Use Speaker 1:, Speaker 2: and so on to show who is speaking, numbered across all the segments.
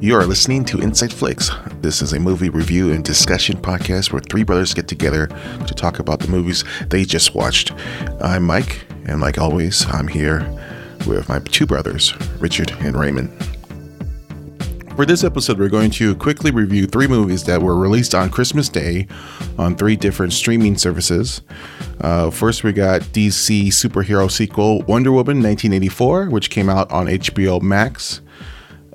Speaker 1: You are listening to Inside Flicks. This is a movie review and discussion podcast where three brothers get together to talk about the movies they just watched. I'm Mike, and like always, I'm here with my two brothers, Richard and Raymond. For this episode, we're going to quickly review three movies that were released on Christmas Day on three different streaming services. Uh, first, we got DC superhero sequel Wonder Woman 1984, which came out on HBO Max.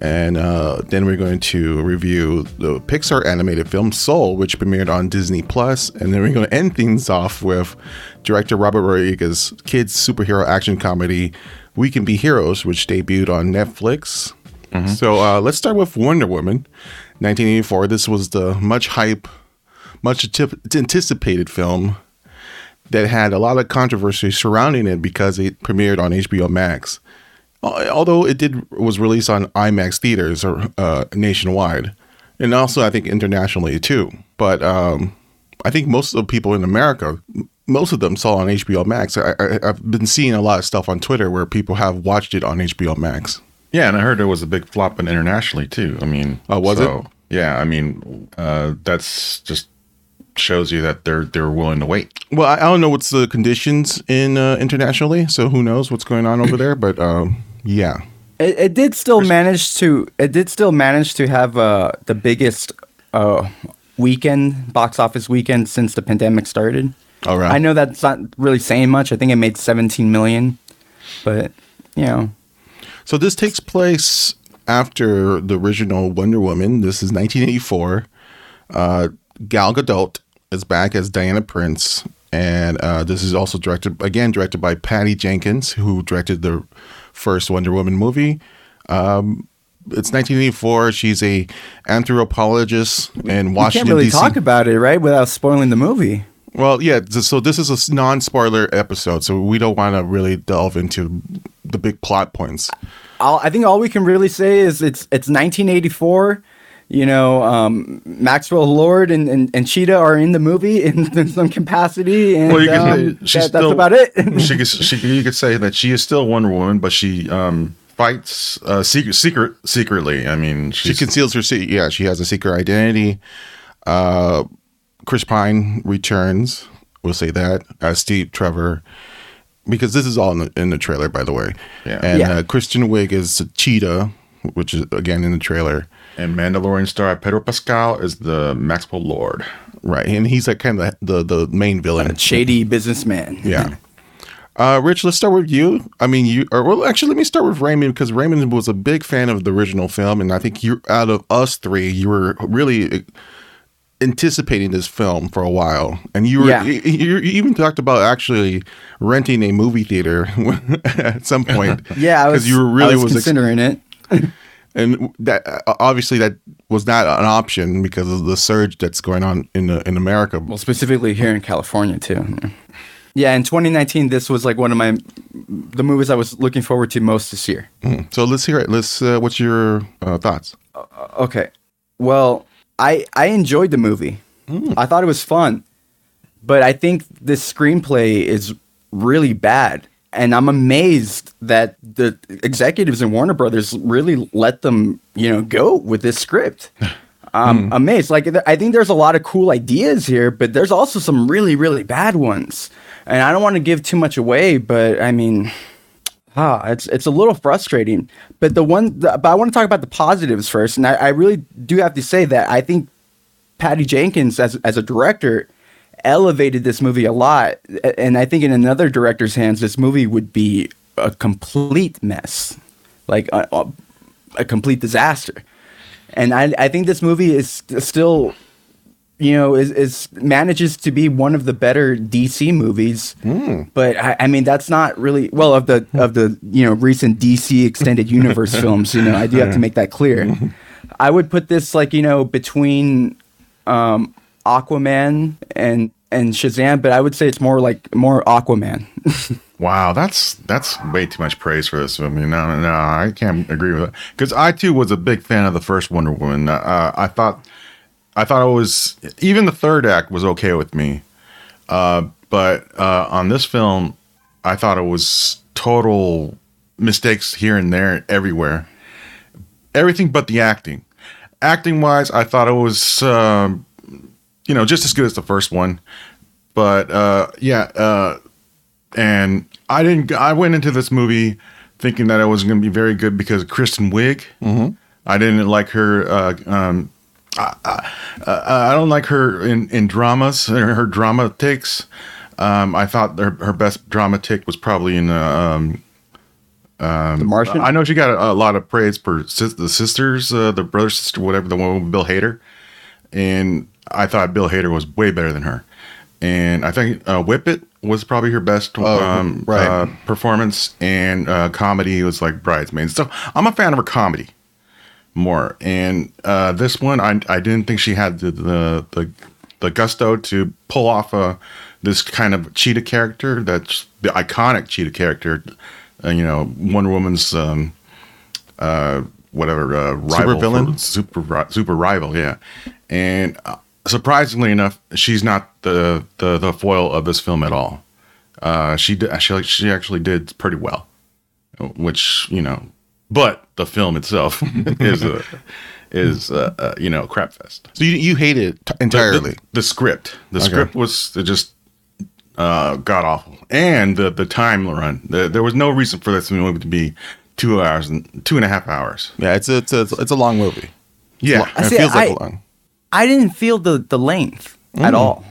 Speaker 1: And uh, then we're going to review the Pixar animated film Soul, which premiered on Disney Plus. And then we're going to end things off with director Robert Rodriguez's kids superhero action comedy We Can Be Heroes, which debuted on Netflix. Mm-hmm. So uh, let's start with Wonder Woman, 1984. This was the much hype, much anticipated film that had a lot of controversy surrounding it because it premiered on HBO Max. Although it did was released on IMAX theaters or uh, nationwide, and also I think internationally too. But um, I think most of the people in America, most of them saw on HBO Max. I, have been seeing a lot of stuff on Twitter where people have watched it on HBO Max.
Speaker 2: Yeah, and I heard it was a big flop internationally too. I mean,
Speaker 1: oh, was so, it?
Speaker 2: Yeah, I mean, uh, that's just shows you that they're they're willing to wait.
Speaker 1: Well, I, I don't know what's the conditions in uh, internationally, so who knows what's going on over there? But um, yeah,
Speaker 3: it, it, did still manage to it did still manage to have uh, the biggest uh, weekend box office weekend since the pandemic started.
Speaker 1: All right,
Speaker 3: I know that's not really saying much. I think it made 17 million, but you know
Speaker 1: so this takes place after the original Wonder Woman. This is 1984. Uh, Gal Gadot is back as Diana Prince, and uh, this is also directed again directed by Patty Jenkins, who directed the first Wonder Woman movie. Um, it's 1984. She's a anthropologist in Washington.
Speaker 3: You can't really
Speaker 1: DC.
Speaker 3: talk about it, right, without spoiling the movie.
Speaker 1: Well, yeah. So this is a non-spoiler episode, so we don't want to really delve into the big plot points.
Speaker 3: I'll, i think all we can really say is it's it's 1984. You know, um, Maxwell Lord and, and, and, Cheetah are in the movie in, in some capacity, and well, you um, that, still, that's about it.
Speaker 2: she, could, she you could say that she is still Wonder Woman, but she um, fights uh, secret, secret secretly. I mean,
Speaker 1: she conceals her. Yeah, she has a secret identity. Uh, Chris Pine returns. We'll say that as Steve Trevor, because this is all in the, in the trailer, by the way. Yeah. And yeah. Uh, Kristen Wiig is Cheetah, which is again in the trailer.
Speaker 2: And Mandalorian star Pedro Pascal is the Maxwell Lord.
Speaker 1: Right, and he's like kind of the the, main villain,
Speaker 3: a shady businessman.
Speaker 1: Yeah. Uh, Rich, let's start with you. I mean, you, or well, actually, let me start with Raymond because Raymond was a big fan of the original film, and I think you, out of us three, you were really anticipating this film for a while, and you were yeah. you, you, even talked about actually renting a movie theater at some point.
Speaker 3: yeah, because you were really was, was considering ex- it.
Speaker 1: and that obviously that was not an option because of the surge that's going on in the, in America.
Speaker 3: Well, specifically here in California too. Yeah, in 2019, this was like one of my the movies I was looking forward to most this year.
Speaker 1: Mm. So let's hear it. Let's. Uh, what's your uh, thoughts?
Speaker 3: Uh, okay. Well, I I enjoyed the movie. Mm. I thought it was fun, but I think this screenplay is really bad, and I'm amazed that the executives in Warner Brothers really let them you know go with this script. I'm mm. amazed. Like I think there's a lot of cool ideas here, but there's also some really really bad ones, and I don't want to give too much away, but I mean. Ah, it's it's a little frustrating. But the one, the, but I want to talk about the positives first, and I, I really do have to say that I think Patty Jenkins as as a director elevated this movie a lot, and I think in another director's hands, this movie would be a complete mess, like a, a, complete disaster. And I I think this movie is still you know, is, is manages to be one of the better DC movies. Mm. But I, I, mean, that's not really well of the of the you know recent DC extended universe films. You know, I do have to make that clear. I would put this like you know between um, Aquaman and and Shazam, but I would say it's more like more Aquaman.
Speaker 2: wow, that's that's way too much praise for this movie. No, no, I can't agree with that because I too was a big fan of the first Wonder Woman. Uh, I thought I thought it was even the third act was okay with me, uh, but uh, on this film, I thought it was total mistakes here and there, everywhere. Everything but the acting. acting wise, I thought it was, um, you know, just as good as the first one. But uh, yeah, uh, and I didn't. I went into this movie thinking that it was going to be very good because of Kristen Wiig. Mm-hmm. I didn't like her. Uh, um, I, I, I don't like her in, in dramas. Her, her drama takes. Um, I thought her, her best drama take was probably in uh, um,
Speaker 3: the Martian.
Speaker 2: I know she got a, a lot of praise for sis- the sisters, uh, the brother sister, whatever, the one with Bill Hader, and I thought Bill Hader was way better than her. And I think uh, Whip It was probably her best um,
Speaker 1: right.
Speaker 2: uh, performance, and uh, comedy was like Bridesmaids. So I'm a fan of her comedy more. And uh, this one, I I didn't think she had the the the, the gusto to pull off a this kind of cheetah character. That's the iconic cheetah character. Uh, you know, Wonder Woman's um, uh, whatever uh, rival,
Speaker 1: villain?
Speaker 2: super super rival, yeah. And uh, surprisingly enough, she's not the the the foil of this film at all. Uh, she did, she she actually did pretty well, which you know, but the film itself is a is a, a, you know crap fest
Speaker 1: So you, you hate it t- entirely.
Speaker 2: The, the script, the script was just uh, god awful, and the the time run. The, there was no reason for this movie to be two hours and two and a half hours.
Speaker 1: yeah, it's a, it's a it's a long movie.
Speaker 2: Yeah,
Speaker 1: It
Speaker 3: see,
Speaker 1: feels like
Speaker 3: I-
Speaker 1: a long.
Speaker 3: I didn't feel the the length
Speaker 2: Mm.
Speaker 3: at all.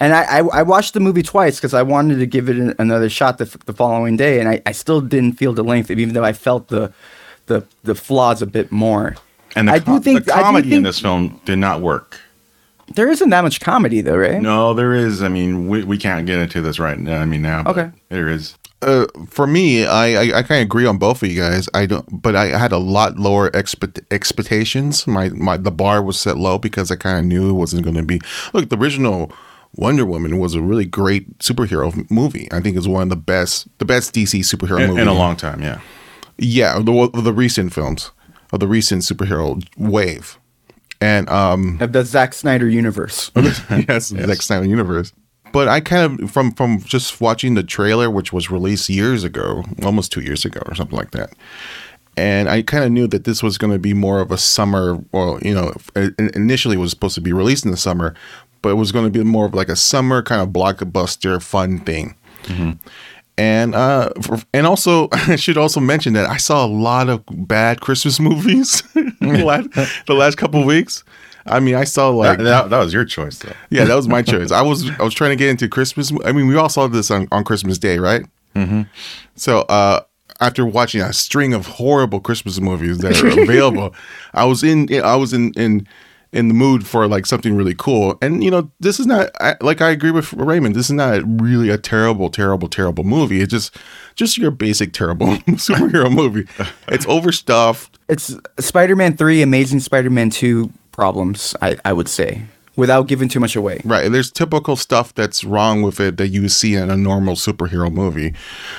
Speaker 3: And I, I, I watched the movie twice because I wanted to give it an, another shot the, f- the following day, and I, I still didn't feel the length, even though I felt the the, the flaws a bit more.
Speaker 2: and the,
Speaker 3: I
Speaker 2: co-
Speaker 3: do think
Speaker 2: the comedy in this film did not work.
Speaker 3: there isn't that much comedy though, right?
Speaker 2: No, there is. I mean, we, we can't get into this right now. I mean, now,
Speaker 3: Okay.
Speaker 2: there is.
Speaker 1: Uh, for me, I I, I kind of agree on both of you guys. I don't, but I had a lot lower expect, expectations. My my the bar was set low because I kind of knew it wasn't going to be. Look, the original Wonder Woman was a really great superhero movie. I think it's one of the best the best DC superhero
Speaker 2: In,
Speaker 1: movie
Speaker 2: in a long time, yeah.
Speaker 1: Yeah, the the recent films of the recent superhero wave, and um
Speaker 3: Of the Zack Snyder universe.
Speaker 1: yes, the Zack Snyder universe. But I kind of from from just watching the trailer, which was released years ago, almost two years ago or something like that, and I kind of knew that this was going to be more of a summer. Well, you know, initially it was supposed to be released in the summer, but it was going to be more of like a summer kind of blockbuster fun thing. And uh, for, and also I should also mention that I saw a lot of bad Christmas movies the, last, the last couple of weeks. I mean, I saw like
Speaker 2: That, that, that was your choice, though.
Speaker 1: yeah, that was my choice. I was I was trying to get into Christmas. I mean, we all saw this on, on Christmas Day, right? Mm-hmm. So uh, after watching a string of horrible Christmas movies that are available, I was in I was in in in the mood for like something really cool. And you know, this is not I, like I agree with Raymond. This is not really a terrible, terrible, terrible movie. It's just just your basic terrible superhero movie. It's overstuffed.
Speaker 3: It's Spider-Man three, Amazing Spider-Man two problems. I, I would say without giving too much away.
Speaker 1: Right. There's typical stuff that's wrong with it that you see in a normal superhero movie.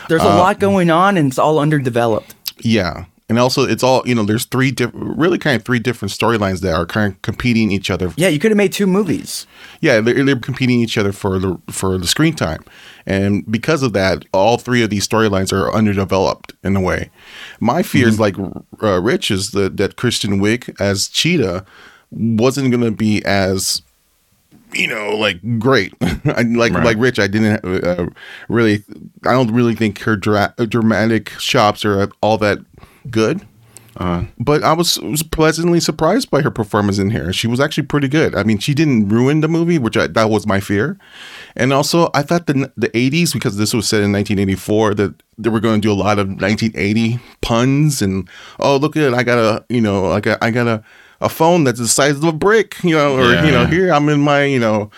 Speaker 3: There's a lot going on, and it's all underdeveloped.
Speaker 1: Yeah. And also, it's all, you know, there's three different, really kind of three different storylines that are kind of competing each other.
Speaker 3: Yeah, you could have made two movies.
Speaker 1: Yeah, they're, they're competing each other for the for the screen time. And because of that, all three of these storylines are underdeveloped in a way. My fear is like uh, Rich is that, that Kristen Wiig as Cheetah wasn't going to be as you know, like great. I, like
Speaker 2: Right.
Speaker 1: like Rich, I didn't uh, really. I don't really think her dra- dramatic shops are all that good. But I was, was pleasantly surprised by her performance in here. She was actually pretty good. I mean, she didn't ruin the movie, which I, that was my fear. And also, I thought the the '80s, because this was set in 1984, that they were going to do a lot of 1980 puns and oh, look at it, I got a you know, like a, I got a a phone that's the size of a brick, you know, or you know, here I'm in my you know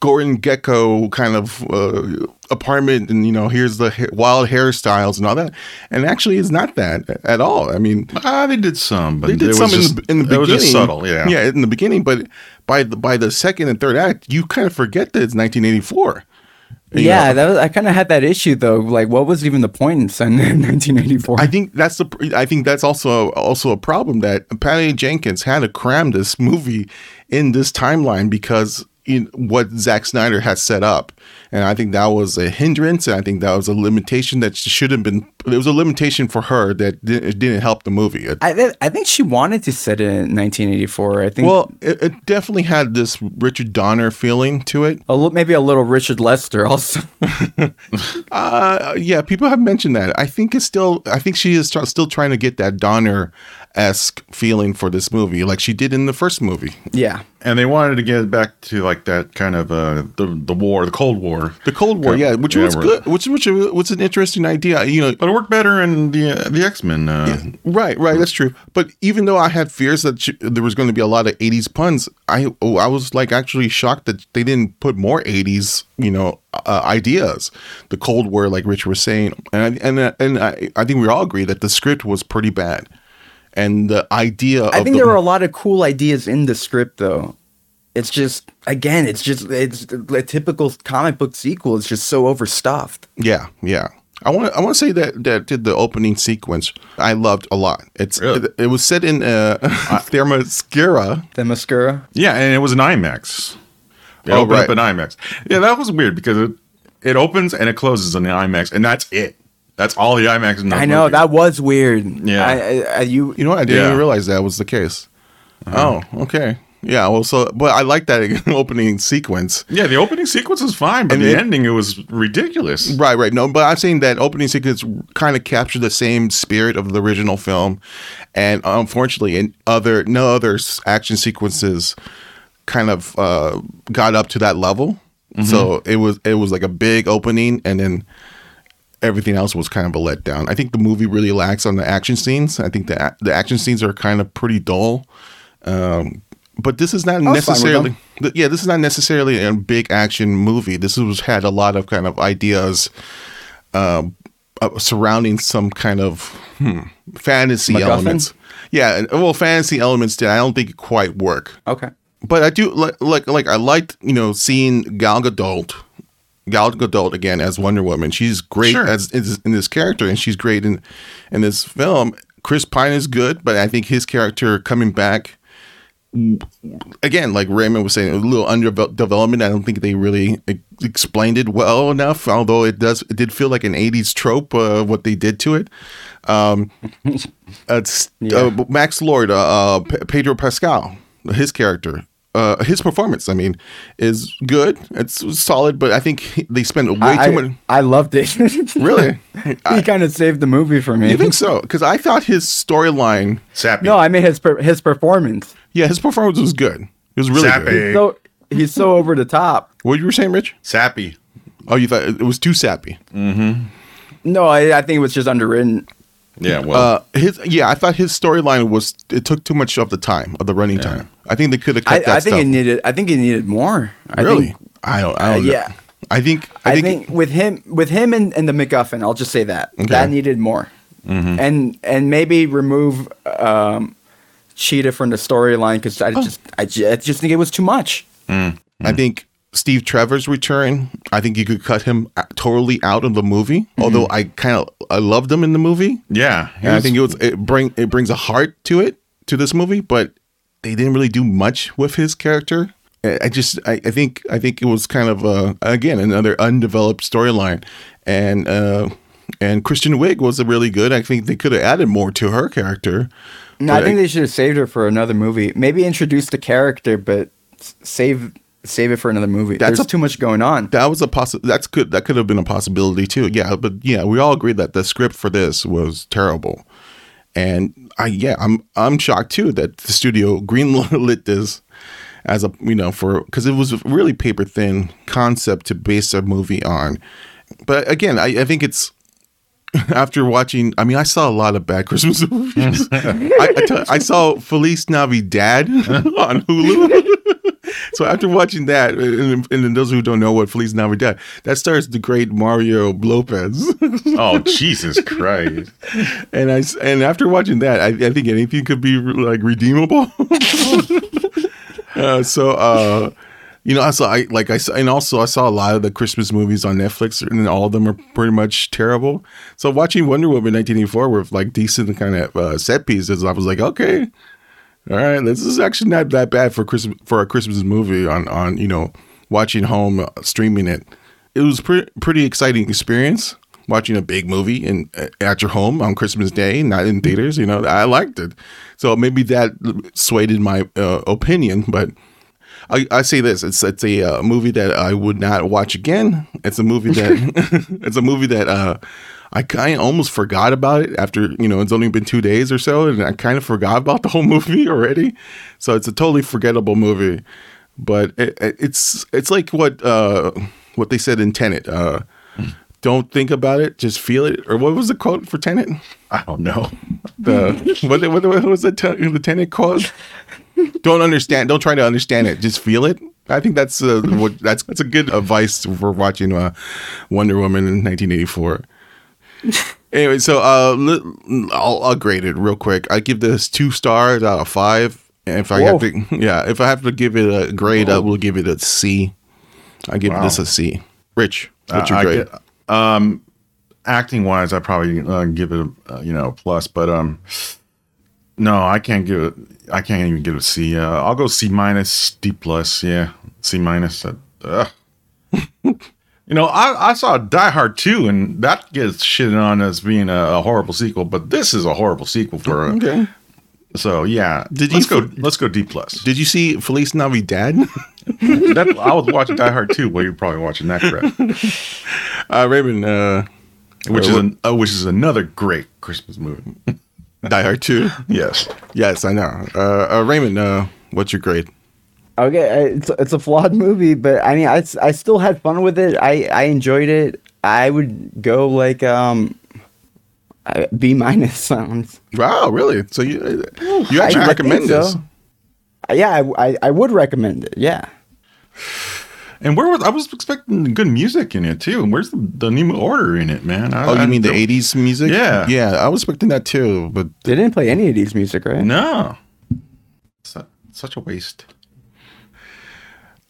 Speaker 1: Gordon Gekko kind of uh, apartment, and you know, here's the ha- wild hairstyles and all that. And actually, it's not that at all. I mean,
Speaker 2: Ah, they did some, but
Speaker 1: they did
Speaker 2: it
Speaker 1: some
Speaker 2: was
Speaker 1: in,
Speaker 2: just,
Speaker 1: the, in the
Speaker 2: It
Speaker 1: beginning.
Speaker 2: subtle, yeah.
Speaker 1: yeah, in the beginning. But by the by the second and third act, you kind of forget that it's 1984. You
Speaker 3: yeah,
Speaker 1: know,
Speaker 3: that was, I kind of had that issue though. Like, what was even the point in 1984?
Speaker 1: I think that's the. I think that's also also a problem that Patty Jenkins had to cram this movie in this timeline because in what Zack Snyder had set up. And I think that was a hindrance. And I think that was a limitation that should have been, there was a limitation for her that didn't, didn't help the movie.
Speaker 3: I, th- I think she wanted to set it in 1984. I think
Speaker 1: well, it, it definitely had this Richard Donner feeling to it.
Speaker 3: a li- maybe a little Richard Lester also.
Speaker 1: Uh, yeah, people have mentioned that. I think it's still, I think she is tr- still trying to get that Donner esque feeling for this movie, like she did in the first movie.
Speaker 3: yeah.
Speaker 2: And they wanted to get back to like that kind of uh the the war, the Cold War.
Speaker 1: The Cold War, yeah, which
Speaker 2: Yeah,
Speaker 1: was good, which which was an interesting idea. You know,
Speaker 2: But it worked better in the uh, the X Men. Uh,
Speaker 1: Right, right, that's true. But even though I had fears that sh- there was going to be a lot of '80s puns, I oh, I was like actually shocked that they didn't put more '80s, you know, uh, ideas. The Cold War, like Rich was saying, and and and I, I think we all agree that the script was pretty bad, and the idea.
Speaker 3: I think
Speaker 1: the,
Speaker 3: there were a lot of cool ideas in the script, though. It's just, again, it's just it's a typical comic book sequel. It's just so overstuffed.
Speaker 1: Yeah, yeah. I want to I want to say that that did the opening sequence I loved a lot. It's
Speaker 2: Really?
Speaker 1: it, it was set in uh, Themyscira.
Speaker 3: Themyscira?
Speaker 2: yeah, and it was an IMAX. It
Speaker 1: Oh,
Speaker 2: opened
Speaker 1: right.
Speaker 2: up an IMAX. Yeah, that was weird because it it opens and it closes on the IMAX, and that's it. That's all the IMAX. In the
Speaker 3: I know
Speaker 2: movie.
Speaker 3: that was weird.
Speaker 2: Yeah.
Speaker 3: I, I, I, you
Speaker 1: You know, what? I didn't
Speaker 2: Yeah.
Speaker 1: even realize that was the case. Oh, okay. Yeah. Well, so but I like that opening sequence.
Speaker 2: Yeah, the opening sequence was fine, but
Speaker 1: And
Speaker 2: the
Speaker 1: then-
Speaker 2: ending it was ridiculous.
Speaker 1: Right, right. No, but I'm saying that opening sequence kind of captured the same spirit of the original film, and unfortunately, in other no other action sequences kind of uh, got up to that level. So it was it was like a big opening, and then everything else was kind of a letdown. I think the movie really lacks on the action scenes. I think the the action scenes are kind of pretty dull. Um, but this is not
Speaker 3: was fine with
Speaker 1: necessarily th- yeah, this is not necessarily a big action movie. This was had a lot of kind of ideas um, uh, surrounding some kind of hmm, fantasy
Speaker 3: MacGuffin?
Speaker 1: elements. Yeah, well, fantasy elements that I don't think quite work.
Speaker 3: okay?
Speaker 1: But I do like like like I liked you know seeing Gal Gadot, Gal Gadot again as Wonder Woman. She's great
Speaker 2: Sure.
Speaker 1: as in this, in this character, and she's great in in this film. Chris Pine is good, but I think his character coming back again, like Raymond was saying, a little underdevelopment. I don't think they really explained it well enough. Although it does, it did feel like an '80s trope uh, what they did to it. Um, it's, uh, Max Lord, uh, uh, Pedro Pascal, his character. Uh, his performance, I mean, is good. It's solid, but I think he- they spent way
Speaker 3: I,
Speaker 1: too much.
Speaker 3: I loved it.
Speaker 1: Really?
Speaker 3: he kind of saved the movie for me.
Speaker 1: You think so? Because I thought his storyline,
Speaker 2: Sappy.
Speaker 3: No, I mean his per- his performance.
Speaker 1: yeah, his performance was good. It was really
Speaker 2: Sappy.
Speaker 1: good.
Speaker 3: So he's so over the top.
Speaker 1: What you were saying, Rich?
Speaker 2: Sappy.
Speaker 1: Oh, you thought it was too sappy. Mm-hmm.
Speaker 3: No, I, I think it was just underwritten.
Speaker 2: Yeah, well,
Speaker 1: Uh, his yeah, I thought his storyline was it took too much of the time of the running time. I think they could have cut
Speaker 3: I,
Speaker 1: that
Speaker 3: I think
Speaker 1: stuff.
Speaker 3: it needed. I think it needed more. I
Speaker 1: really?
Speaker 3: think,
Speaker 1: I don't. I
Speaker 3: Uh,
Speaker 1: don't know.
Speaker 3: yeah.
Speaker 1: I think. I,
Speaker 3: I
Speaker 1: think.
Speaker 3: think, with him, with him and, and the MacGuffin, I'll just say that
Speaker 1: Okay.
Speaker 3: that needed more, and and maybe remove um, Cheetah from the storyline because I just I I just think it was too much.
Speaker 1: I think Steve Trevor's return. I think you could cut him uh, totally out of the movie.
Speaker 3: Mm-hmm.
Speaker 1: Although I kind of I loved him in the movie.
Speaker 2: yeah.
Speaker 1: And I think it was it bring it brings a heart to it to this movie, but they didn't really do much with his character. I I just I, I think I think it was kind of uh, again another undeveloped storyline, and uh, and Kristen Wiig was really good. I think they could have added more to her character.
Speaker 3: No, I think they should have saved her for another movie. Maybe introduce the character, but save save it for another movie.
Speaker 1: That's
Speaker 3: There's
Speaker 1: a-
Speaker 3: too much going on.
Speaker 1: that was a possi- That's good. That could have been a possibility too. Yeah, but yeah, we all agree that the script for this was terrible, and I yeah, I'm I'm shocked too that the studio greenlit this as a you know for because it was a really paper thin concept to base a movie on. But again, I, I think it's after watching. I mean, I saw a lot of bad Christmas movies. I, I, tell- I saw Feliz Navidad on Hulu. so after watching that, and, and those who don't know what Feliz Navidad, that stars the great Mario Lopez.
Speaker 2: oh Jesus Christ!
Speaker 1: and I and after watching that, I, I think anything could be like redeemable. uh, so uh, you know, I saw I like I saw, and also I saw a lot of the Christmas movies on Netflix, and all of them are pretty much terrible. So watching Wonder Woman 1984 with like decent kind of uh, set pieces, I was like, okay, All right, this is actually not that bad for Christmas for a Christmas movie on on you know watching home uh, streaming it. It was pre- pretty exciting experience watching a big movie in uh, at your home on Christmas Day, not in theaters. You know, I liked it, so maybe that swayed my uh, opinion. But I, I say this: it's it's a uh, movie that I would not watch again. It's a movie that it's a movie that uh, I kind of almost forgot about it after you know it's only been two days or so, and I kind of forgot about the whole movie already. So it's a totally forgettable movie. But it, it, it's it's like what uh, what they said in Tenet. Uh, don't think about it, just feel it. Or what was the quote for Tenet?
Speaker 2: I don't know.
Speaker 1: The what, what, what was the, the Tenet quote? Don't understand. Don't try to understand it. Just feel it. I think that's uh, what that's that's a good advice for watching uh, Wonder Woman in 1984. anyway, so uh, li- I'll, I'll grade it real quick. I give this two stars out of five. And if I have to, yeah, if I have to give it a grade, I will give it a C. I give
Speaker 2: Wow.
Speaker 1: this a C. Rich, what's
Speaker 2: Uh,
Speaker 1: your grade?
Speaker 2: get- um, acting wise, I probably uh, give it a uh, you know plus, but um, no, I can't give it. I can't even give it a C. Uh, I'll go C minus, D plus. Yeah, C minus. Uh, ugh. you know, I, I saw Die Hard 2, and that gets shitted on as being a, a horrible sequel, but this is a horrible sequel for a,
Speaker 1: okay.
Speaker 2: So yeah,
Speaker 1: Did
Speaker 2: let's
Speaker 1: you-
Speaker 2: go. Let's go D plus.
Speaker 1: Did you see Feliz Navidad?
Speaker 2: That, I was watching Die Hard 2 while you're probably watching that crap.
Speaker 1: uh, Raymond, uh,
Speaker 2: which is
Speaker 1: what-
Speaker 2: an, uh, which is another great Christmas movie.
Speaker 1: Die Hard 2.
Speaker 2: yes.
Speaker 1: Yes, I know. Uh, uh, Raymond, uh, what's your grade?
Speaker 3: Okay, uh, it's it's a flawed movie, but I mean, I, I still had fun with it. I I enjoyed it. I would go like um, uh, B minus sounds.
Speaker 1: Wow, really? So you you actually
Speaker 3: I
Speaker 1: recommend
Speaker 3: think
Speaker 1: this?
Speaker 3: so. Yeah, I, I I would recommend it. Yeah.
Speaker 2: And where was I was expecting good music in it too. And Where's the, the new order in it, man? I,
Speaker 1: Oh, you
Speaker 2: I
Speaker 1: mean the '80s music?
Speaker 2: Yeah.
Speaker 1: yeah. I was expecting that too, but
Speaker 3: They didn't play any of these music, right?
Speaker 2: No. Su- such a waste.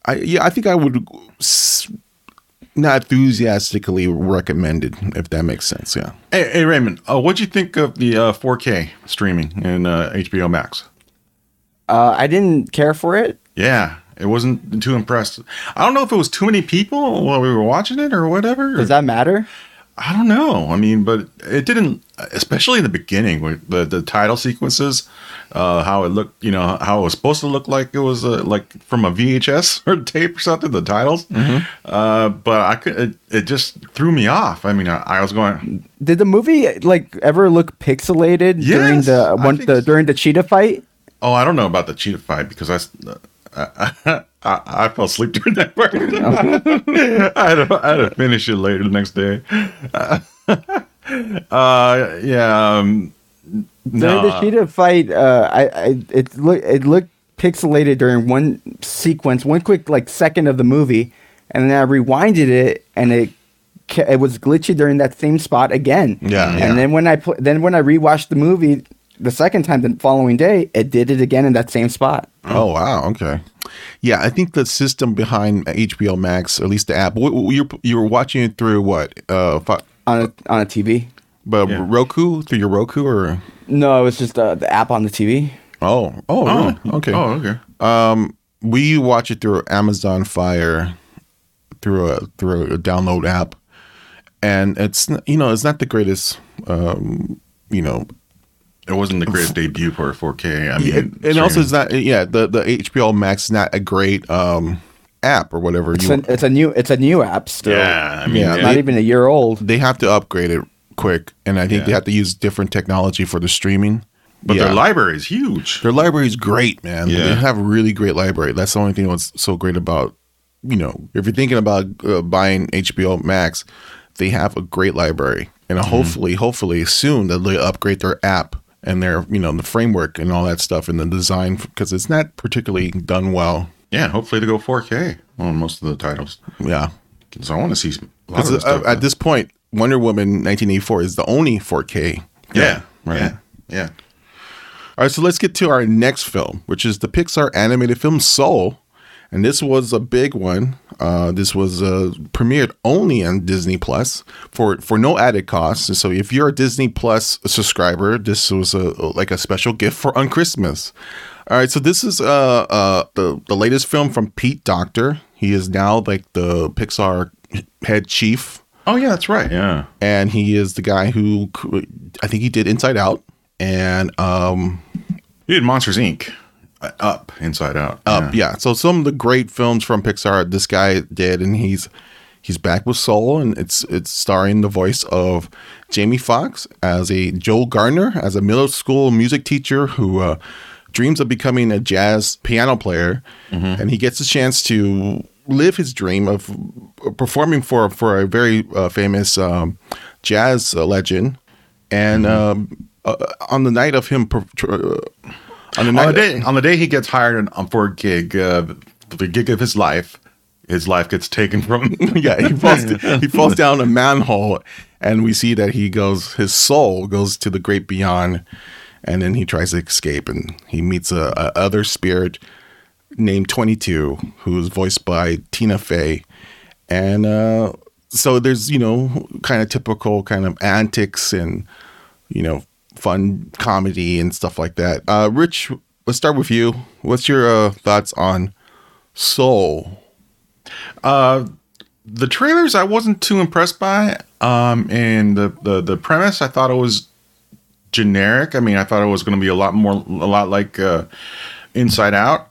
Speaker 1: I yeah, I think I would not enthusiastically recommend it if that makes sense. Yeah.
Speaker 2: Hey, hey Raymond, uh, what'd you think of the uh, 4K streaming in uh, HBO Max?
Speaker 3: Uh, I didn't care for it.
Speaker 2: Yeah, it wasn't too impressed. I don't know if it was too many people while we were watching it or whatever.
Speaker 3: Does that matter?
Speaker 2: I don't know. I mean, but it didn't, especially in the beginning with the, the title sequences, uh, how it looked, you know, how it was supposed to look like it was uh, like from a VHS or tape or something, the titles. Uh, but I could, it, it just threw me off. I mean, I, I was going,
Speaker 3: Did the movie like ever look pixelated during the one the
Speaker 2: so.
Speaker 3: during the cheetah fight?
Speaker 2: oh, I don't know about the cheetah fight because I, I, I, I fell asleep during that part. I, had to, I had to finish it later the next day. uh, yeah. Um,
Speaker 3: During the
Speaker 2: no,
Speaker 3: cheetah fight, uh, I, I it look it looked pixelated during one sequence, one quick like second of the movie, and then I rewinded it, and it it was glitchy during that same spot again.
Speaker 1: Yeah,
Speaker 3: and
Speaker 1: yeah.
Speaker 3: then when I pl- then when I rewatched the movie the second time the following day, it did it again in that same spot.
Speaker 1: Oh wow. Okay. Yeah, I think the system behind HBO Max, or at least the app, w- w- you're you were watching it through what? Uh, fi-
Speaker 3: On a, on a TV.
Speaker 1: but
Speaker 2: Yeah.
Speaker 1: Roku through your Roku or?
Speaker 3: No, it was just uh, the app on the TV.
Speaker 1: Oh, oh,
Speaker 2: Oh,
Speaker 1: really? Okay.
Speaker 2: Oh, okay.
Speaker 1: Um, we watch it through Amazon Fire, through a through a download app, and it's you know it's not the greatest. Um, you know,
Speaker 2: It wasn't the greatest debut for 4K. I mean,
Speaker 1: and, and also
Speaker 2: streaming.
Speaker 1: it's not. Yeah, the the HBO Max is not a great um app or whatever.
Speaker 3: It's,
Speaker 1: You,
Speaker 3: a, it's a new it's a new app still.
Speaker 2: yeah. I mean,
Speaker 1: Yeah,
Speaker 2: yeah,
Speaker 3: Not even a year old.
Speaker 1: they have to upgrade it quick, and I think they have to use different technology for the streaming.
Speaker 2: but
Speaker 1: Yeah.
Speaker 2: their library is huge.
Speaker 1: Their library is great, man.
Speaker 2: Yeah.
Speaker 1: They have a really great library. That's the only thing that's so great about, you know, if you're thinking about uh, buying HBO Max, they have a great library. And
Speaker 2: Mm-hmm.
Speaker 1: hopefully, hopefully soon they'll they upgrade their app and their, you know, the framework and all that stuff and the design because it's not particularly done well.
Speaker 2: Yeah, hopefully to go 4K on most of the titles.
Speaker 1: Yeah.
Speaker 2: So I want to see a lot of
Speaker 1: Because
Speaker 2: stuff.
Speaker 1: uh, at this point, Wonder Woman 1984 is the only 4K.
Speaker 2: yeah,
Speaker 1: Right.
Speaker 2: yeah, yeah.
Speaker 1: All right, so let's get to our next film, which is the Pixar animated film Soul. And this was a big one. Uh, this was uh, premiered only on Disney Plus for for no added cost. And so, if you're a Disney Plus subscriber, this was a like a special gift for on Christmas. All right, so this is uh uh the the latest film from Pete Docter. He is now like the Pixar head chief,
Speaker 2: Oh yeah, that's right. Yeah.
Speaker 1: and he is the guy who I think he did Inside Out and um
Speaker 2: He did Monsters Inc. Up, Inside Out.
Speaker 1: Up, yeah. So some of the great films from Pixar this guy did, and he's he's back with Soul, and it's it's starring the voice of Jamie Foxx as a Joel Gardner, as a middle school music teacher who uh, dreams of becoming a jazz piano player, and he gets a chance to live his dream of performing for for a very uh, famous um, jazz uh, legend, and um, uh, on the night of him. Per- tr- uh, on the
Speaker 2: On the day, on the day he gets hired on, for a gig, uh, the gig of his life, his life gets taken from him.
Speaker 1: yeah, he falls he falls down a manhole, and we see that he goes his soul goes to the great beyond, and then he tries to escape, and he meets a, a other spirit named Twenty Two, who's voiced by Tina Fey, and uh, so there's you know kind of typical kind of antics and you know fun comedy and stuff like that. Uh, Rich, let's start with you. What's your uh, thoughts on Soul?
Speaker 2: Uh, the trailers I wasn't too impressed by. Um, and the, the the premise I thought it was generic. I mean, I thought it was going to be a lot more, a lot like uh, Inside Out.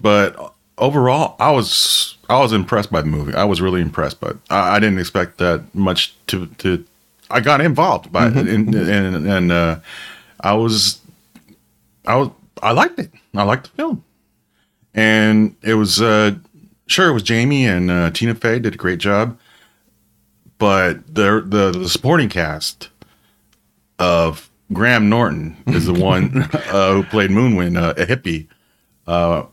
Speaker 2: But overall, I was I was impressed by the movie. I was really impressed, but I, I didn't expect that much to to. I got involved by it, and and, and uh, I was I was I liked it. I liked the film, and it was uh, sure it was Jamie and uh, Tina Fey did a great job, but the the the supporting cast of Graham Norton is the one uh, who played Moonwind, uh, a hippie. Uh,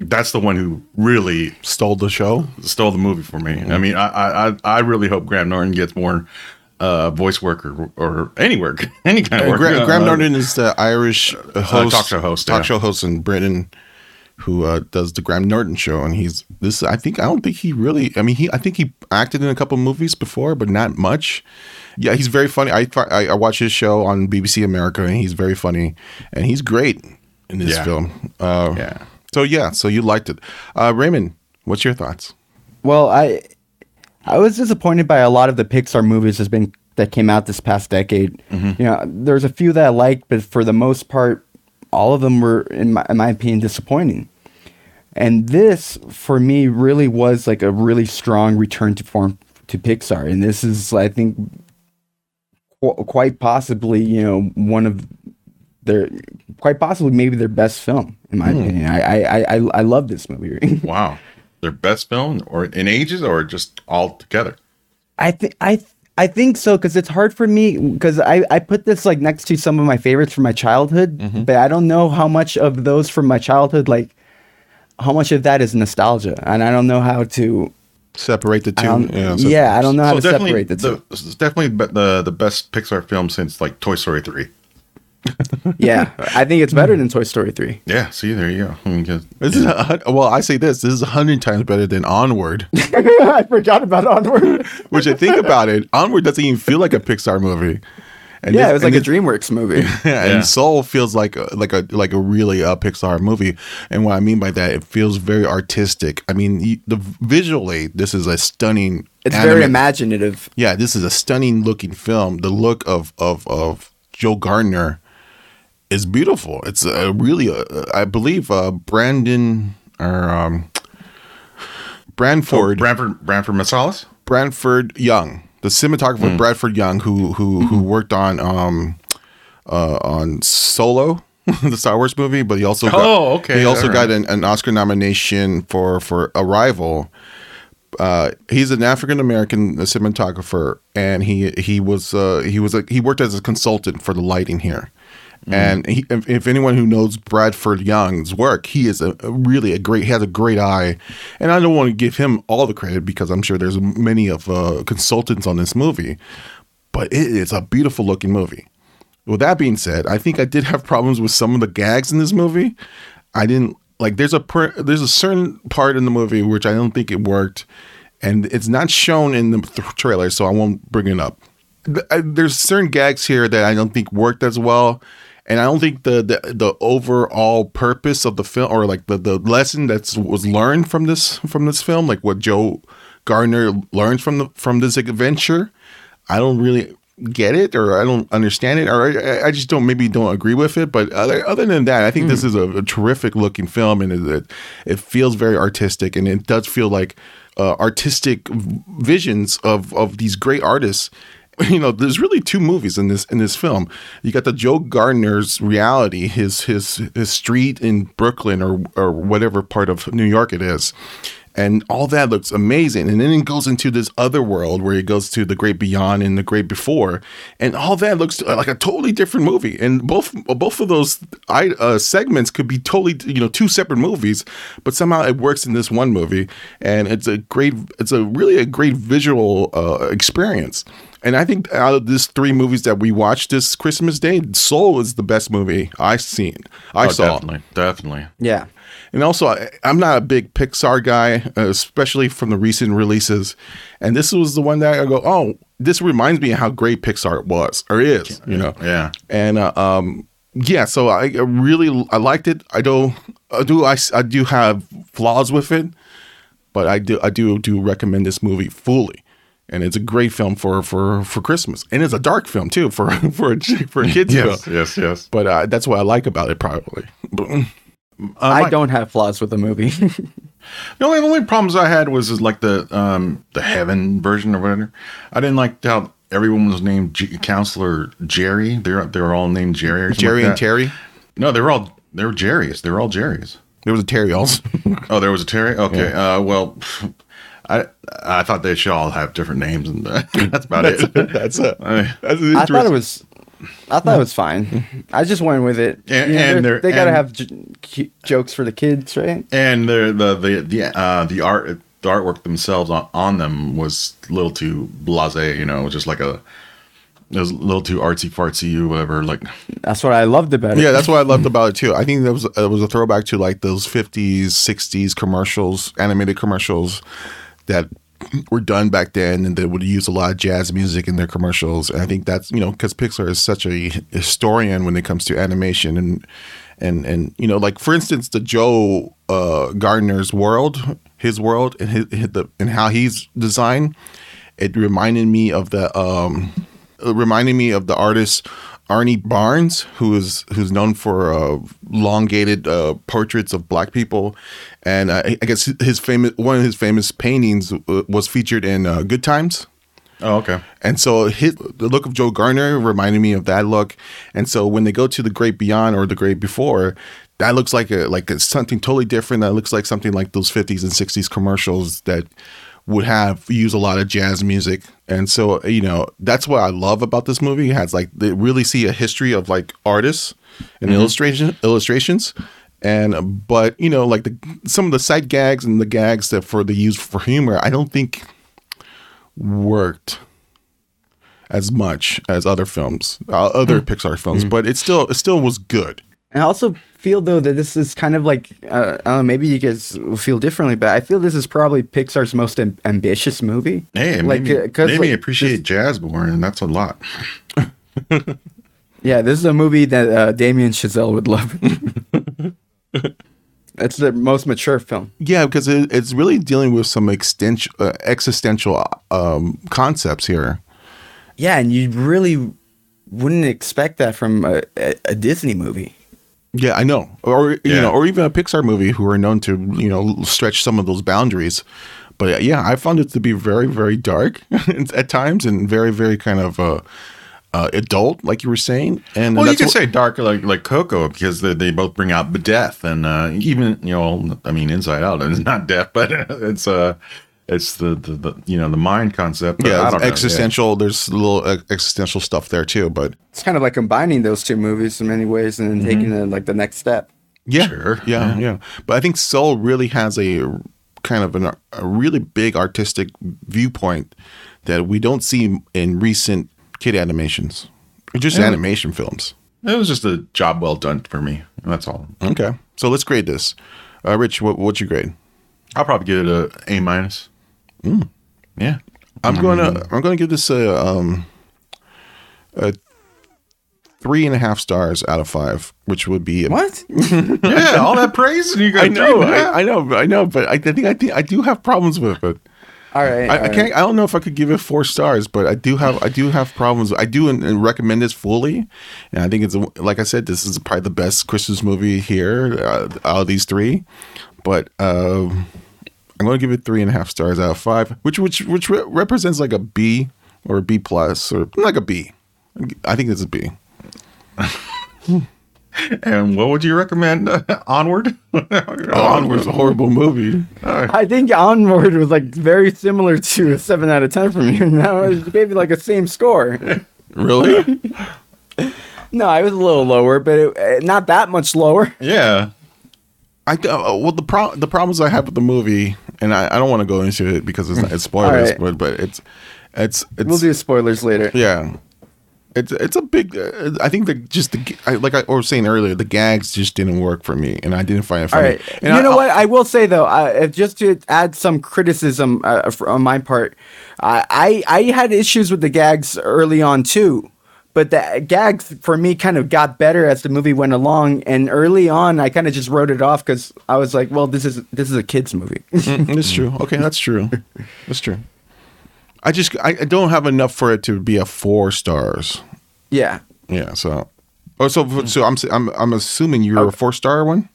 Speaker 2: that's the one who really
Speaker 1: Stole the show.
Speaker 2: stole the movie for me. I mean, I I- I really hope Graham Norton gets more uh, voice work or, or any work, any kind of
Speaker 1: Uh,
Speaker 2: work.
Speaker 1: Gra- Graham
Speaker 2: Uh,
Speaker 1: Norton is the Irish uh, host,
Speaker 2: talk show host,
Speaker 1: talk
Speaker 2: yeah.
Speaker 1: show host in Britain, who uh, does the Graham Norton show, and he's this. I think I don't think he really. I mean, he I think he acted in a couple movies before, but not much. Yeah, he's very funny. I I, I watch his show on BBC America, and he's very funny, and he's great in this
Speaker 2: Yeah.
Speaker 1: film. Uh,
Speaker 2: Yeah.
Speaker 1: So yeah, so you liked it, uh, Raymond. What's your thoughts?
Speaker 3: Well, I I was disappointed by a lot of the Pixar movies has been that came out this past decade. Mm-hmm. You know, there's a few that I liked, but for the most part, all of them were, in my, in my opinion, disappointing. And this, for me, really was like a really strong return to form to Pixar. And this is, I think, qu- quite possibly, you know, one of their, quite possibly maybe their best film, in my hmm. opinion. I, I, I, I love this movie.
Speaker 2: Wow, their best film, or in ages, or just all together.
Speaker 3: I think I th- I think so because it's hard for me because I I put this like next to some of my favorites from my childhood, mm-hmm. but I don't know how much of those from my childhood like how much of that is nostalgia, and I don't know how to.
Speaker 1: Separate the two.
Speaker 3: don't,
Speaker 1: yeah,
Speaker 3: yeah, I don't know how to separate the two.
Speaker 2: it's definitely the the best Pixar film since like Toy Story three.
Speaker 3: yeah, I think it's better than Toy Story three.
Speaker 2: Yeah, see, there you go. I mean, 'cause-
Speaker 1: This is a, well, I say this. This is a hundred times better than Onward.
Speaker 3: I forgot about Onward.
Speaker 1: Which I think about it, Onward doesn't even feel like a Pixar movie. And
Speaker 3: yeah,
Speaker 1: this-
Speaker 3: it was
Speaker 1: and
Speaker 3: like a
Speaker 1: this-
Speaker 3: DreamWorks movie.
Speaker 1: Yeah,
Speaker 2: Yeah.
Speaker 1: and Soul feels like a, like a like a really uh, Pixar movie. And what I mean by that, it feels very artistic. I mean, you, the visually, this is a stunning.
Speaker 3: It's very imaginative.
Speaker 1: Yeah, this is a stunning looking film. The look of of of Joe Gardner is beautiful. It's a really, uh, I believe, uh, Brandon or um, Branford.
Speaker 2: Branford Branford Marsalis.
Speaker 1: Bradford Young, the cinematographer Bradford Young, who who who worked on um uh on Solo, the Star Wars movie, but he also got,
Speaker 2: Oh, okay,
Speaker 1: he also
Speaker 2: all
Speaker 1: got an, an Oscar nomination for for Arrival. Uh, he's an African American cinematographer, and he he was uh, he was a, he worked as a consultant for the lighting here. And he, if, if anyone who knows Bradford Young's work, he is a, a really a great. He has a great eye, and I don't want to give him all the credit because I'm sure there's many of uh, consultants on this movie, but it is a beautiful looking movie. With that being said, I think I did have problems with some of the gags in this movie. I didn't like. There's a per, there's a certain part in the movie which I don't think it worked, and it's not shown in the th- trailer, so I won't bring it up. Th- I- There's certain gags here that I don't think worked as well, and I don't think the the, the overall purpose of the film or like the, the lesson that was learned from this from this film, like what Joe Gardner learns from the from this adventure, I don't really get it or I don't understand it or I, I just don't maybe don't agree with it. But other other than that, I think this is a, a terrific looking film and it it feels very artistic and it does feel like uh, artistic visions of of these great artists you know, there's really two movies in this in this film. You got the Joe Gardner's reality, his his his street in Brooklyn or or whatever part of New York it is. And all that looks amazing. And then it goes into this other world where he goes to the great beyond and the great before. And all that looks like a totally different movie. And both both of those uh, segments could be totally, you know, two separate movies, but somehow it works in this one movie. And it's a great, it's a really a great visual uh, experience. And I think out of these three movies that we watched this Christmas Day, Soul is the best movie I've seen. I
Speaker 2: oh,
Speaker 1: saw.
Speaker 2: Definitely, definitely.
Speaker 3: Yeah.
Speaker 1: And also, I, am not a big Pixar guy, uh, especially from the recent releases. And this was the one that I go, oh, this reminds me of how great Pixar was or is, you know?
Speaker 2: Yeah.
Speaker 1: And uh, um, yeah, so I really I liked it. I do, I do, I, I do have flaws with it, but I do, I do, do recommend this movie fully and it's a great film for for for Christmas, and it's a dark film too for for a, for a kids
Speaker 2: yes,
Speaker 1: film.
Speaker 2: Yes, yes,
Speaker 1: But uh, that's what I like about it, probably.
Speaker 2: Uh,
Speaker 3: I
Speaker 2: my-
Speaker 3: don't have flaws with the movie.
Speaker 2: The only, the only problems I had was is like the um the heaven version or whatever. I didn't like how everyone was named G- Counselor Jerry. They're they're all named Jerry. Or
Speaker 1: Jerry
Speaker 2: like
Speaker 1: and. Terry.
Speaker 2: No, they were all they were Jerry's. They were all Jerry's.
Speaker 1: There was a Terry also.
Speaker 2: Oh, there was a Terry. Okay. Uh, well, I I thought they should all have different names, and uh, that's about it.
Speaker 1: that's it.
Speaker 2: I-
Speaker 1: That's
Speaker 3: I thought it was. I thought it was fine. I just went with it.
Speaker 2: And-
Speaker 3: You know,
Speaker 2: and
Speaker 3: they're-
Speaker 2: they're-
Speaker 3: they gotta have j- jokes for the kids, right?
Speaker 2: and the the the the uh, the art the artwork themselves on, on them was a little too blasé. You know, just like a it was a little too artsy fartsy or whatever. Like
Speaker 3: That's what I loved about it.
Speaker 1: Yeah, that's what I loved about it too. I think that was it was a throwback to like those fifties, sixties commercials, animated commercials that were done back then, and they would use a lot of jazz music in their commercials. And I think that's you know because Pixar is such a historian when it comes to animation and and and you know like for instance the Joe uh, Gardner's world, his world, and his, his the and how he's designed. It reminded me of the um, reminded me of the artist Ernie Barnes, who is who's known for uh, elongated uh, portraits of black people, and uh, I guess his famous one of his famous paintings uh, was featured in uh, Good Times.
Speaker 2: oh okay
Speaker 1: And so his, the look of Joe Garner reminded me of that look. And so when they go to the Great Beyond or the Great Before, that looks like a like a, something totally different. That looks like something like those 50s and 60s commercials that would have use a lot of jazz music. And so you know that's what I love about this movie. It has like they really see a history of like artists and mm-hmm. illustration illustrations. And but you know like the some of the sight gags and the gags that for the use for humor, I don't think worked as much as other films, uh, other mm. Pixar films, mm. but it still it still was good.
Speaker 3: I also feel though that this is kind of like uh, I don't know, maybe you guys will feel differently, but I feel this is probably Pixar's most am- ambitious movie.
Speaker 2: hey
Speaker 3: like
Speaker 2: maybe,
Speaker 3: uh,
Speaker 2: maybe
Speaker 3: like,
Speaker 2: appreciate jazz more and that's a lot
Speaker 3: Yeah, this is a movie that uh, Damien Chazelle would love. it's the most mature film.
Speaker 1: Yeah, because it, it's really dealing with some extension, uh, existential um, concepts here.
Speaker 3: Yeah, and you really wouldn't expect that from a, a, a Disney movie.
Speaker 1: Yeah, I know, or you
Speaker 2: Yeah.
Speaker 1: know, or even a Pixar movie who are known to you know stretch some of those boundaries. But uh, yeah, I found it to be very, very dark at times and very, very kind of uh, uh, adult, like you were saying. And
Speaker 2: well you could
Speaker 1: what-
Speaker 2: say dark like like coco because they, they both bring out death and uh even you know i mean inside out it's not death but it's uh it's the, the, the you know the mind concept but I
Speaker 1: yeah,
Speaker 2: don't
Speaker 1: it's
Speaker 2: know, yeah.
Speaker 1: existential. There's a little existential stuff there too, but
Speaker 3: It's kind of like combining those two movies in many ways and then taking it like the next step.
Speaker 1: Yeah,
Speaker 2: Sure,
Speaker 1: Yeah, yeah, But I think Soul really has a kind of an, a really big artistic viewpoint that we don't see in recent kid animations, or just animation films.
Speaker 2: It was just a job well done for me. That's all.
Speaker 1: Okay, so let's grade this. Uh, Rich, what, what's your grade?
Speaker 2: I'll probably give it a A minus. Yeah.
Speaker 1: I'm gonna I'm gonna give this a um a three and a half stars out of five, which would be
Speaker 3: What?
Speaker 2: yeah, all that praise and you got
Speaker 1: I know,
Speaker 2: three and a half?
Speaker 1: I, I know, I know, but I, I think I think I do have problems with it.
Speaker 3: All right.
Speaker 1: I,
Speaker 3: all
Speaker 1: I can't. I don't know if I could give it four stars, but I do have. I do have problems. I do and, and recommend this fully, and I think it's like I said. This is probably the best Christmas movie here uh, out of these three. But um, I'm going to give it three and a half stars out of five, which which which re- represents like a B or a B plus or like a B. I think it's a B.
Speaker 2: And what would you recommend? Onward?
Speaker 1: Onward was a horrible movie.
Speaker 3: I think Onward was like very similar to a seven out of ten from you. Now it gave you like a same score.
Speaker 1: Really?
Speaker 3: No, I was a little lower, but it, eh, not that much lower.
Speaker 2: Yeah.
Speaker 1: I uh, well the pro- the problems I have with the movie, and I, I don't want to go into it because it's, it's spoilers,
Speaker 3: right.
Speaker 1: but but it's it's it's
Speaker 3: We'll do spoilers later.
Speaker 1: yeah, it's it's a big. Uh, I think that just the I, like I was saying earlier, the gags just didn't work for me, and I didn't find it funny.
Speaker 3: right.
Speaker 1: And
Speaker 3: you know
Speaker 1: I,
Speaker 3: what? I will say though, uh, just to add some criticism uh, on my part, I, I I had issues with the gags early on too, but the gags for me kind of got better as the movie went along. And early on, I kind of just wrote it off because I was like, well, this is this is a kids movie.
Speaker 1: That's true. Okay, that's true. That's true. I just I, I don't have enough for it to be a four stars.
Speaker 3: yeah.
Speaker 1: Yeah. So. Oh, so so I'm I'm I'm assuming you're a four star one.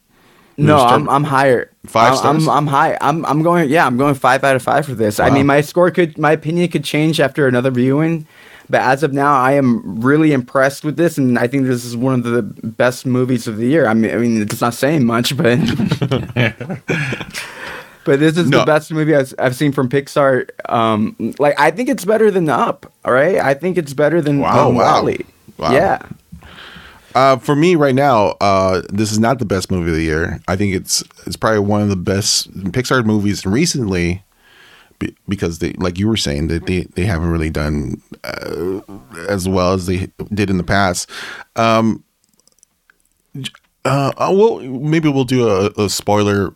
Speaker 3: No, I'm I'm higher.
Speaker 1: Five
Speaker 3: I'm, I'm
Speaker 1: stars?
Speaker 3: I'm high. I'm I'm going. Yeah, I'm going five out of five for this. I mean, my score could, my opinion could change after another viewing, but as of now, I am really impressed with this, and I think this is one of the best movies of the year. I mean, I mean, it's not saying much, but but this is
Speaker 1: No.
Speaker 3: the best movie I've, I've seen from Pixar. Um, like I think it's better than Up. All right, I think it's better than
Speaker 1: Wow,
Speaker 3: um,
Speaker 1: wow. Wow.
Speaker 3: Yeah.
Speaker 1: Uh, for me right now, uh, this is not the best movie of the year. I think it's it's probably one of the best Pixar movies recently, be, because they, like you were saying, that they, they haven't really done uh, as well as they did in the past. Um, uh, well, maybe we'll do a, a spoiler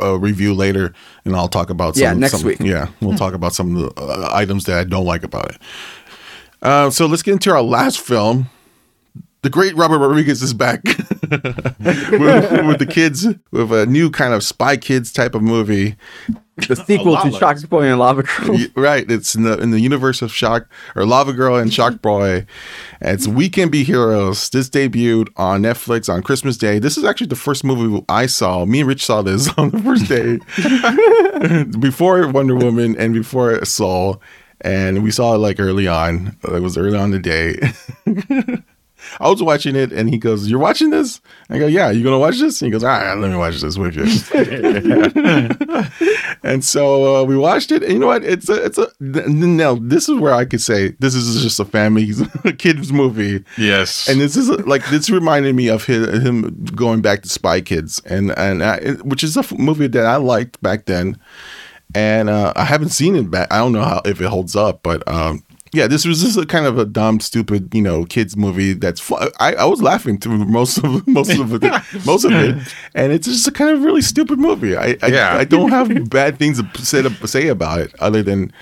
Speaker 1: uh, review later, and I'll talk about some,
Speaker 3: Yeah, next
Speaker 1: some-
Speaker 3: week.
Speaker 1: Yeah, we'll talk about some of the uh, items that I don't like about it. Uh, so let's get into our last film. The great Robert Rodriguez is back with, with the kids with a new kind of Spy Kids type of movie.
Speaker 3: The sequel to Shark Boy and Lava Girl.
Speaker 1: Right, it's in the in the universe of Shock or Lava Girl and Shark Boy. It's We Can Be Heroes. This debuted on Netflix on Christmas Day. This is actually the first movie I saw. Me and Rich saw this on the first day before Wonder Woman and before Soul. And we saw it like early on. It was early on the day. I was watching it, and he goes, "You're watching this?" I go, "Yeah." You gonna watch this? And he goes, "All right, let me watch this with you." and so uh, we watched it. And you know what? It's a, it's a. Now this is where I could say this is just a family kids movie.
Speaker 2: Yes.
Speaker 1: And this is like this reminded me of his, him going back to Spy Kids, and and I, it- which is a f- movie that I liked back then, and uh, I haven't seen it back. I don't know how if it holds up, but um, yeah, this was just a kind of a dumb, stupid, you know, kids movie. That's I, I was laughing through most of most of it, most of it, and it's just a kind of really stupid movie. I I,
Speaker 2: Yeah.
Speaker 1: I don't have bad things to say to say about it other than.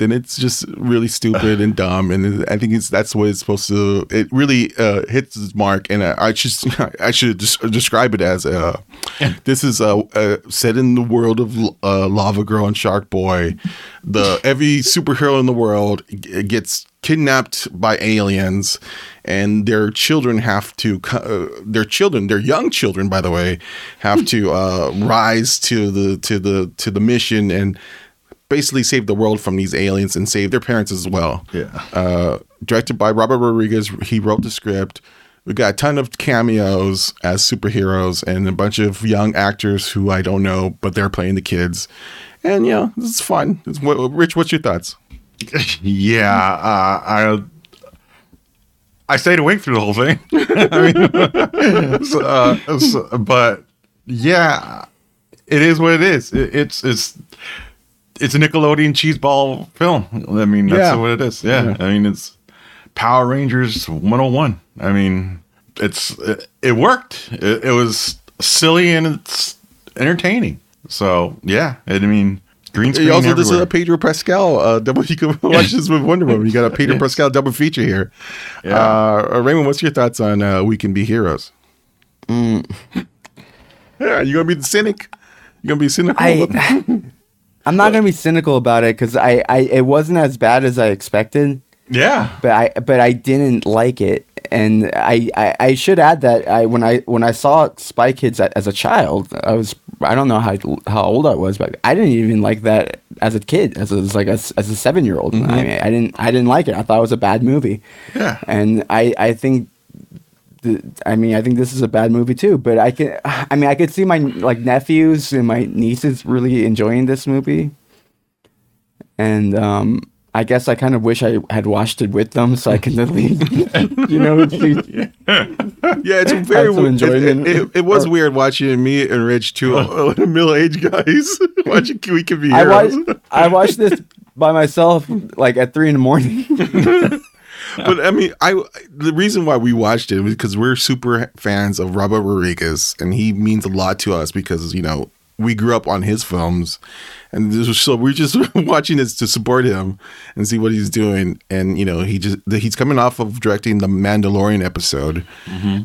Speaker 1: Then it's just really stupid and dumb, and I think it's that's what it's supposed to. It really uh, hits its mark, and I, I should I should just describe it as uh, this is uh, uh, set in the world of uh, Lava Girl and Shark Boy. The every superhero in the world gets kidnapped by aliens, and their children have to. Uh, their children, their young children, by the way, have to uh, rise to the to the to the mission and basically save the world from these aliens and save their parents as well.
Speaker 2: Yeah.
Speaker 1: Uh, directed by Robert Rodriguez, he wrote the script. We got a ton of cameos as superheroes and a bunch of young actors who I don't know, but they're playing the kids. And yeah, it's fun. It's, what, Rich, what's your thoughts?
Speaker 2: yeah, uh, I I stayed awake through the whole thing. I mean, so, uh, so- but yeah, it is what it is. It, it's it's it's a Nickelodeon cheeseball film. I mean, that's
Speaker 1: Yeah.
Speaker 2: what it is. Yeah. I mean, it's Power Rangers 101. I mean, it's it, it worked. It, it was silly and it's entertaining. So yeah, I mean, Green screen
Speaker 1: You also, this is a Pedro Pascal uh, double. You can watch this with Wonder Woman. You got a Pedro Pascal double feature here.
Speaker 2: Yeah.
Speaker 1: Uh, Raymond, what's your thoughts on uh, We Can Be Heroes? yeah, you gonna be the cynic? You gonna be cynical?
Speaker 3: I I'm not gonna be cynical about it because I, I it wasn't as bad as I expected,
Speaker 2: yeah.
Speaker 3: but I but I didn't like it, and I, I, I should add that I when I when I saw Spy Kids as a child, I was I don't know how how old I was, but I didn't even like that as a kid, as a, as like a, as a seven year old. I mm-hmm. mean, I didn't I didn't like it. I thought it was a bad movie.
Speaker 2: Yeah.
Speaker 3: and I I think. The, I mean, I think this is a bad movie too, but I can. I mean, I could see my like nephews and my nieces really enjoying this movie, and um, I guess I kind of wish I had watched it with them so I can at least, you know, see,
Speaker 1: Yeah, it's very weird. It,
Speaker 3: enjoyment.
Speaker 1: it- it was weird watching me and Rich, two uh, middle-aged guys, watching We Can Be
Speaker 3: I watched I watched this by myself like at three in the morning.
Speaker 1: but I mean, I the reason why we watched it was because we're super fans of Robert Rodriguez, and he means a lot to us because you know we grew up on his films, and this was, so we're just watching this to support him and see what he's doing. And you know, he just he's coming off of directing the Mandalorian episode,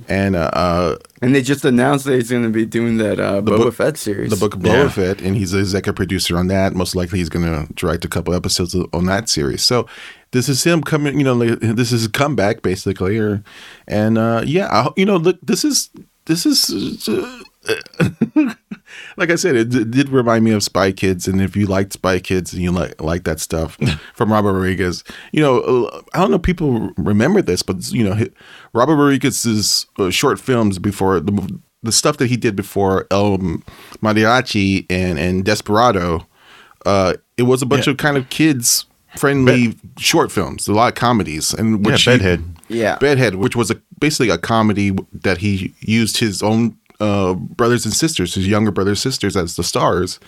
Speaker 1: and uh, uh,
Speaker 3: and they just announced that he's going to be doing that uh, Boba
Speaker 1: book-
Speaker 3: Fett series.
Speaker 1: the book of Boba
Speaker 2: Yeah.
Speaker 1: Fett, and he's the executive producer on that. Most likely, he's going to direct a couple episodes on that series. So this is him coming. You know, like, this is a comeback basically, or and uh, yeah, I, you know, look, this is this is. Uh, like I said, it, d- did remind me of Spy Kids, and if you liked Spy Kids and you like like that stuff from Robert Rodriguez, you know, uh, I don't know if people remember this, but you know, Robert Rodriguez's uh, short films before the the stuff that he did before El Mariachi and and Desperado, uh, it was a bunch
Speaker 2: Yeah.
Speaker 1: of kind of kids friendly short films, a lot of comedies, and
Speaker 2: Yeah,
Speaker 1: which he-
Speaker 2: Bedhead.
Speaker 3: yeah.
Speaker 1: Bedhead, which was a basically a comedy that he used his own uh, brothers and sisters, his younger brothers and sisters, as the stars.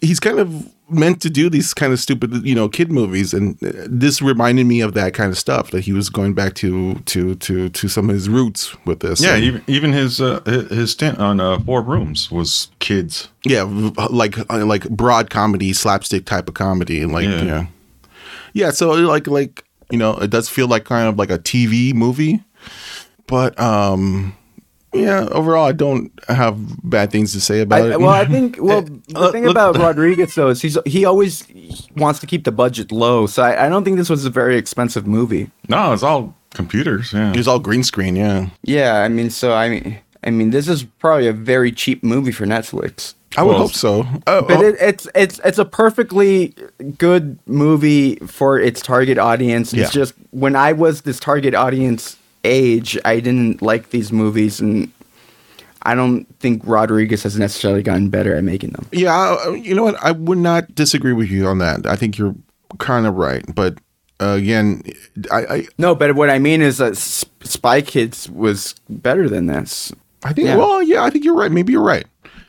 Speaker 1: He's kind of meant to do these kind of stupid, you know, kid movies, and this reminded me of that kind of stuff. That he was going back to to to to some of his roots with this.
Speaker 2: Yeah,
Speaker 1: And-
Speaker 2: even even his uh, his his stint on uh, Four Rooms was kids.
Speaker 1: yeah, like uh, like broad comedy, slapstick type of comedy, and like
Speaker 2: Yeah.
Speaker 1: yeah, yeah. So like like you know, it does feel like kind of like a TV movie, but um, yeah. Overall, I don't have bad things to say about
Speaker 3: I,
Speaker 1: it.
Speaker 3: well, I think well the
Speaker 2: Uh,
Speaker 3: thing
Speaker 2: look-
Speaker 3: about Rodriguez though is he's he always wants to keep the budget low, so I, I don't think this was a very expensive movie.
Speaker 2: No, it's all computers. Yeah,
Speaker 1: it's all green screen. Yeah,
Speaker 3: Yeah, I mean, so I mean, I mean, this is probably a very cheap movie for Netflix.
Speaker 1: I would
Speaker 2: Well,
Speaker 1: hope so. Uh,
Speaker 3: But
Speaker 1: oh,
Speaker 3: it, it's it's it's a perfectly good movie for its target audience. It's
Speaker 1: Yeah.
Speaker 3: just when I was this target audience age, I didn't like these movies, and I don't think Rodriguez has necessarily gotten better at making them.
Speaker 1: yeah, I- you know what? I would not disagree with you on that. I think you're kind of right, but uh, again, I, I
Speaker 3: No, but what I mean is that Spy Kids was better than this.
Speaker 1: I think.
Speaker 3: Yeah.
Speaker 1: Well, yeah, I think you're right. Maybe you're right.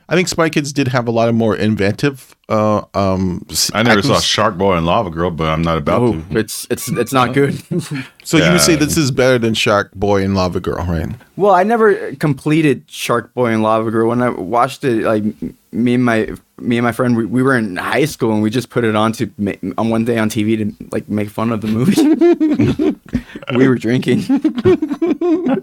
Speaker 1: I think Spy Kids did have a lot of more inventive. Uh, um, s-
Speaker 2: I never
Speaker 1: acting-
Speaker 2: saw Shark Boy and Lava Girl, but I'm not about
Speaker 3: Oh,
Speaker 2: to.
Speaker 3: it's it's it's not good.
Speaker 1: So you would say this is better than Shark Boy and Lava Girl, right?
Speaker 3: well, I never completed Shark Boy and Lava Girl. When I watched it, like me and my me and my friend, we, we were in high school and we just put it on to ma- on one day on TV to like make fun of the movie. we were drinking.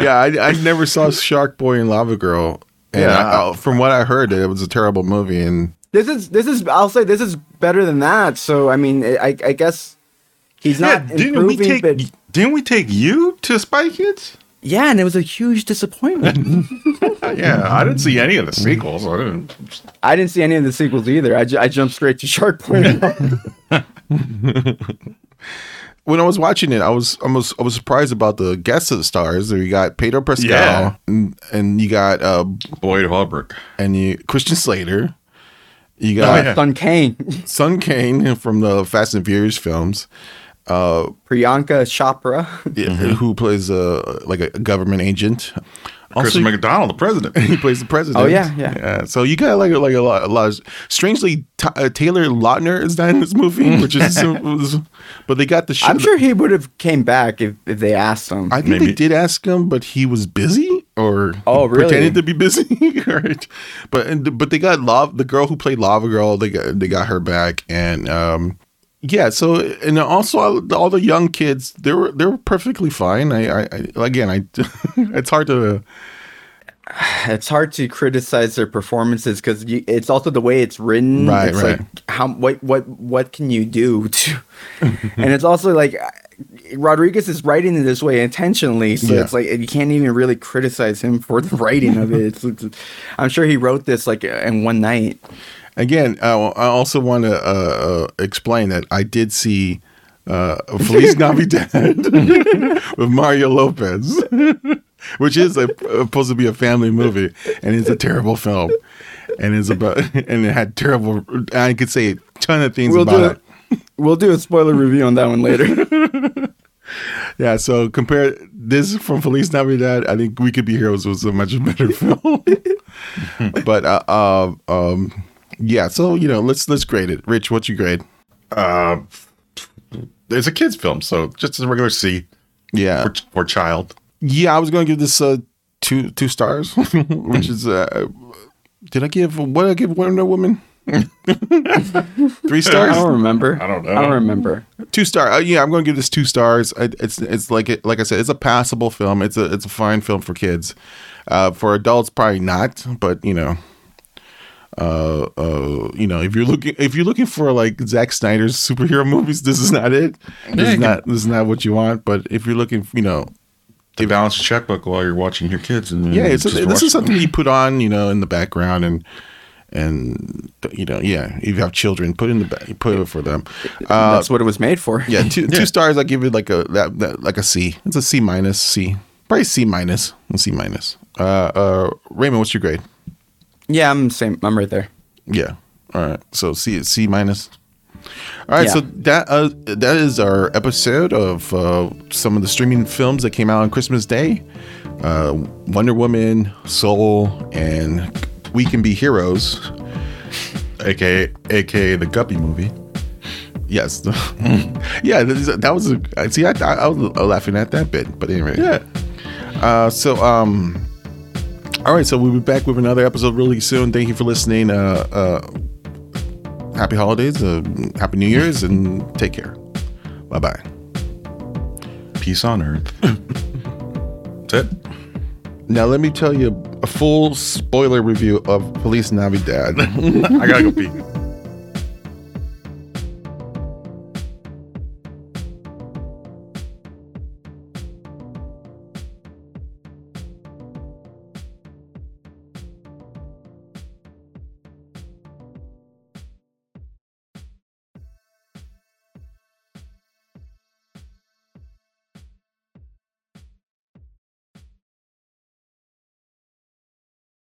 Speaker 1: yeah, I, I never saw Shark Boy and Lava Girl. And
Speaker 2: Yeah.
Speaker 1: I, I- from what I heard, it was a terrible movie. And
Speaker 3: This is this is I'll say this is better than that. So I mean, I I guess he's
Speaker 2: Yeah,
Speaker 3: not
Speaker 2: didn't we take
Speaker 3: but
Speaker 2: didn't we take you to Spy Kids?
Speaker 3: yeah, and it was a huge disappointment.
Speaker 2: Yeah, I didn't see any of the sequels. I didn't.
Speaker 3: I didn't see any of the sequels either. I, ju- I jumped straight to Shark Boy.
Speaker 1: when I was watching it, I was almost I was surprised about the guests of the stars. You got Pedro Pascal,
Speaker 2: Yeah.
Speaker 1: and, and you got uh,
Speaker 2: Boyd Holbrook.
Speaker 1: and you Christian Slater. You
Speaker 2: Oh,
Speaker 1: got
Speaker 2: yeah.
Speaker 3: Sung Kang,
Speaker 1: Sung Kang from the Fast and Furious films. Uh,
Speaker 3: Priyanka Chopra.
Speaker 1: yeah, who plays a like a government agent.
Speaker 2: Chris
Speaker 1: Also,
Speaker 2: McDonald, the president.
Speaker 1: he plays the president.
Speaker 3: Oh, yeah, yeah.
Speaker 1: So you got like like a lot, a lot. Of, strangely, T- uh, Taylor Lautner is not in this movie, which is, but they got the. Sh-
Speaker 3: I'm sure he would have came back if, if they asked him.
Speaker 1: I think they did ask him, but he was busy. or
Speaker 3: Oh, really?
Speaker 1: pretending to be busy, right? But and, but they got love the girl who played Lava Girl. They got they got her back, and um, yeah. So and also all, all the young kids, they were they were perfectly fine. I, I, I again, I it's hard to
Speaker 3: it's hard to criticize their performances because it's also the way it's written.
Speaker 1: Right,
Speaker 3: it's
Speaker 1: right.
Speaker 3: Like how what what what can you do to? and it's also like Rodriguez is writing it this way intentionally, so
Speaker 1: Yeah.
Speaker 3: it's like you can't even really criticize him for the writing of it. It's, it's- I'm sure he wrote this like in one night.
Speaker 1: Again, I, I also want to uh, uh, explain that I did see uh, Feliz Navidad with Mario Lopez, which is a, supposed to be a family movie, and it's a terrible film, and it's about and it had terrible. I could say a ton of things
Speaker 3: We'll
Speaker 1: about it.
Speaker 3: We'll do a spoiler review on that one later.
Speaker 1: Yeah, so compare this from Feliz Navidad. I think We Could Be Heroes was a much better film. but uh, uh, um, yeah, so you know, let's let's grade it. Rich, what's your grade?
Speaker 2: Uh, it's a kids film, so just a regular C
Speaker 1: Yeah,
Speaker 2: for, for child.
Speaker 1: yeah, I was going to give this uh, two two stars, which is uh, did I give what did I give Wonder Woman? Three stars?
Speaker 3: I don't remember.
Speaker 2: I don't know.
Speaker 3: I don't remember.
Speaker 1: two star. Uh, yeah, I'm going to give this two stars. I, it's it's like it, like I said, it's a passable film. It's a it's a fine film for kids. Uh, for adults, probably not. But you know, uh, uh, you know, if you're looking if you're looking for like Zack Snyder's superhero movies, this is not it. This
Speaker 2: Yeah,
Speaker 1: is
Speaker 2: you
Speaker 1: not this is not what you want. But if you're looking, you know,
Speaker 2: To balance the checkbook while you're watching your kids, and
Speaker 1: yeah, it's
Speaker 2: just
Speaker 1: this is something you put on, you know, in the background and. And you know, yeah, if you have children, put in the back, put it for them. Uh,
Speaker 3: That's what it was made for.
Speaker 1: Yeah, two two stars. I give it like a that, that like a C. It's a C minus C, probably C minus, a C minus. Uh, uh, Raymond, what's your grade?
Speaker 3: Yeah, I'm same. I'm right there.
Speaker 1: Yeah. All right. So C C minus. All right.
Speaker 3: Yeah.
Speaker 1: So that uh, that is our episode of uh, some of the streaming films that came out on Christmas Day. Uh, Wonder Woman, Soul, and We Can Be Heroes.
Speaker 2: aka aka the Guppy movie.
Speaker 1: Yes. yeah. That was. A, I see. I, I, I was laughing at that bit, but anyway.
Speaker 2: Yeah.
Speaker 1: Uh, so um, all right. So we'll be back with another episode really soon. Thank you for listening. Uh, uh, happy holidays. Uh, happy New Year's, and take care. Bye bye.
Speaker 2: Peace on Earth. That's it.
Speaker 1: Now let me tell you a full spoiler review of Police Navidad.
Speaker 2: I gotta go pee.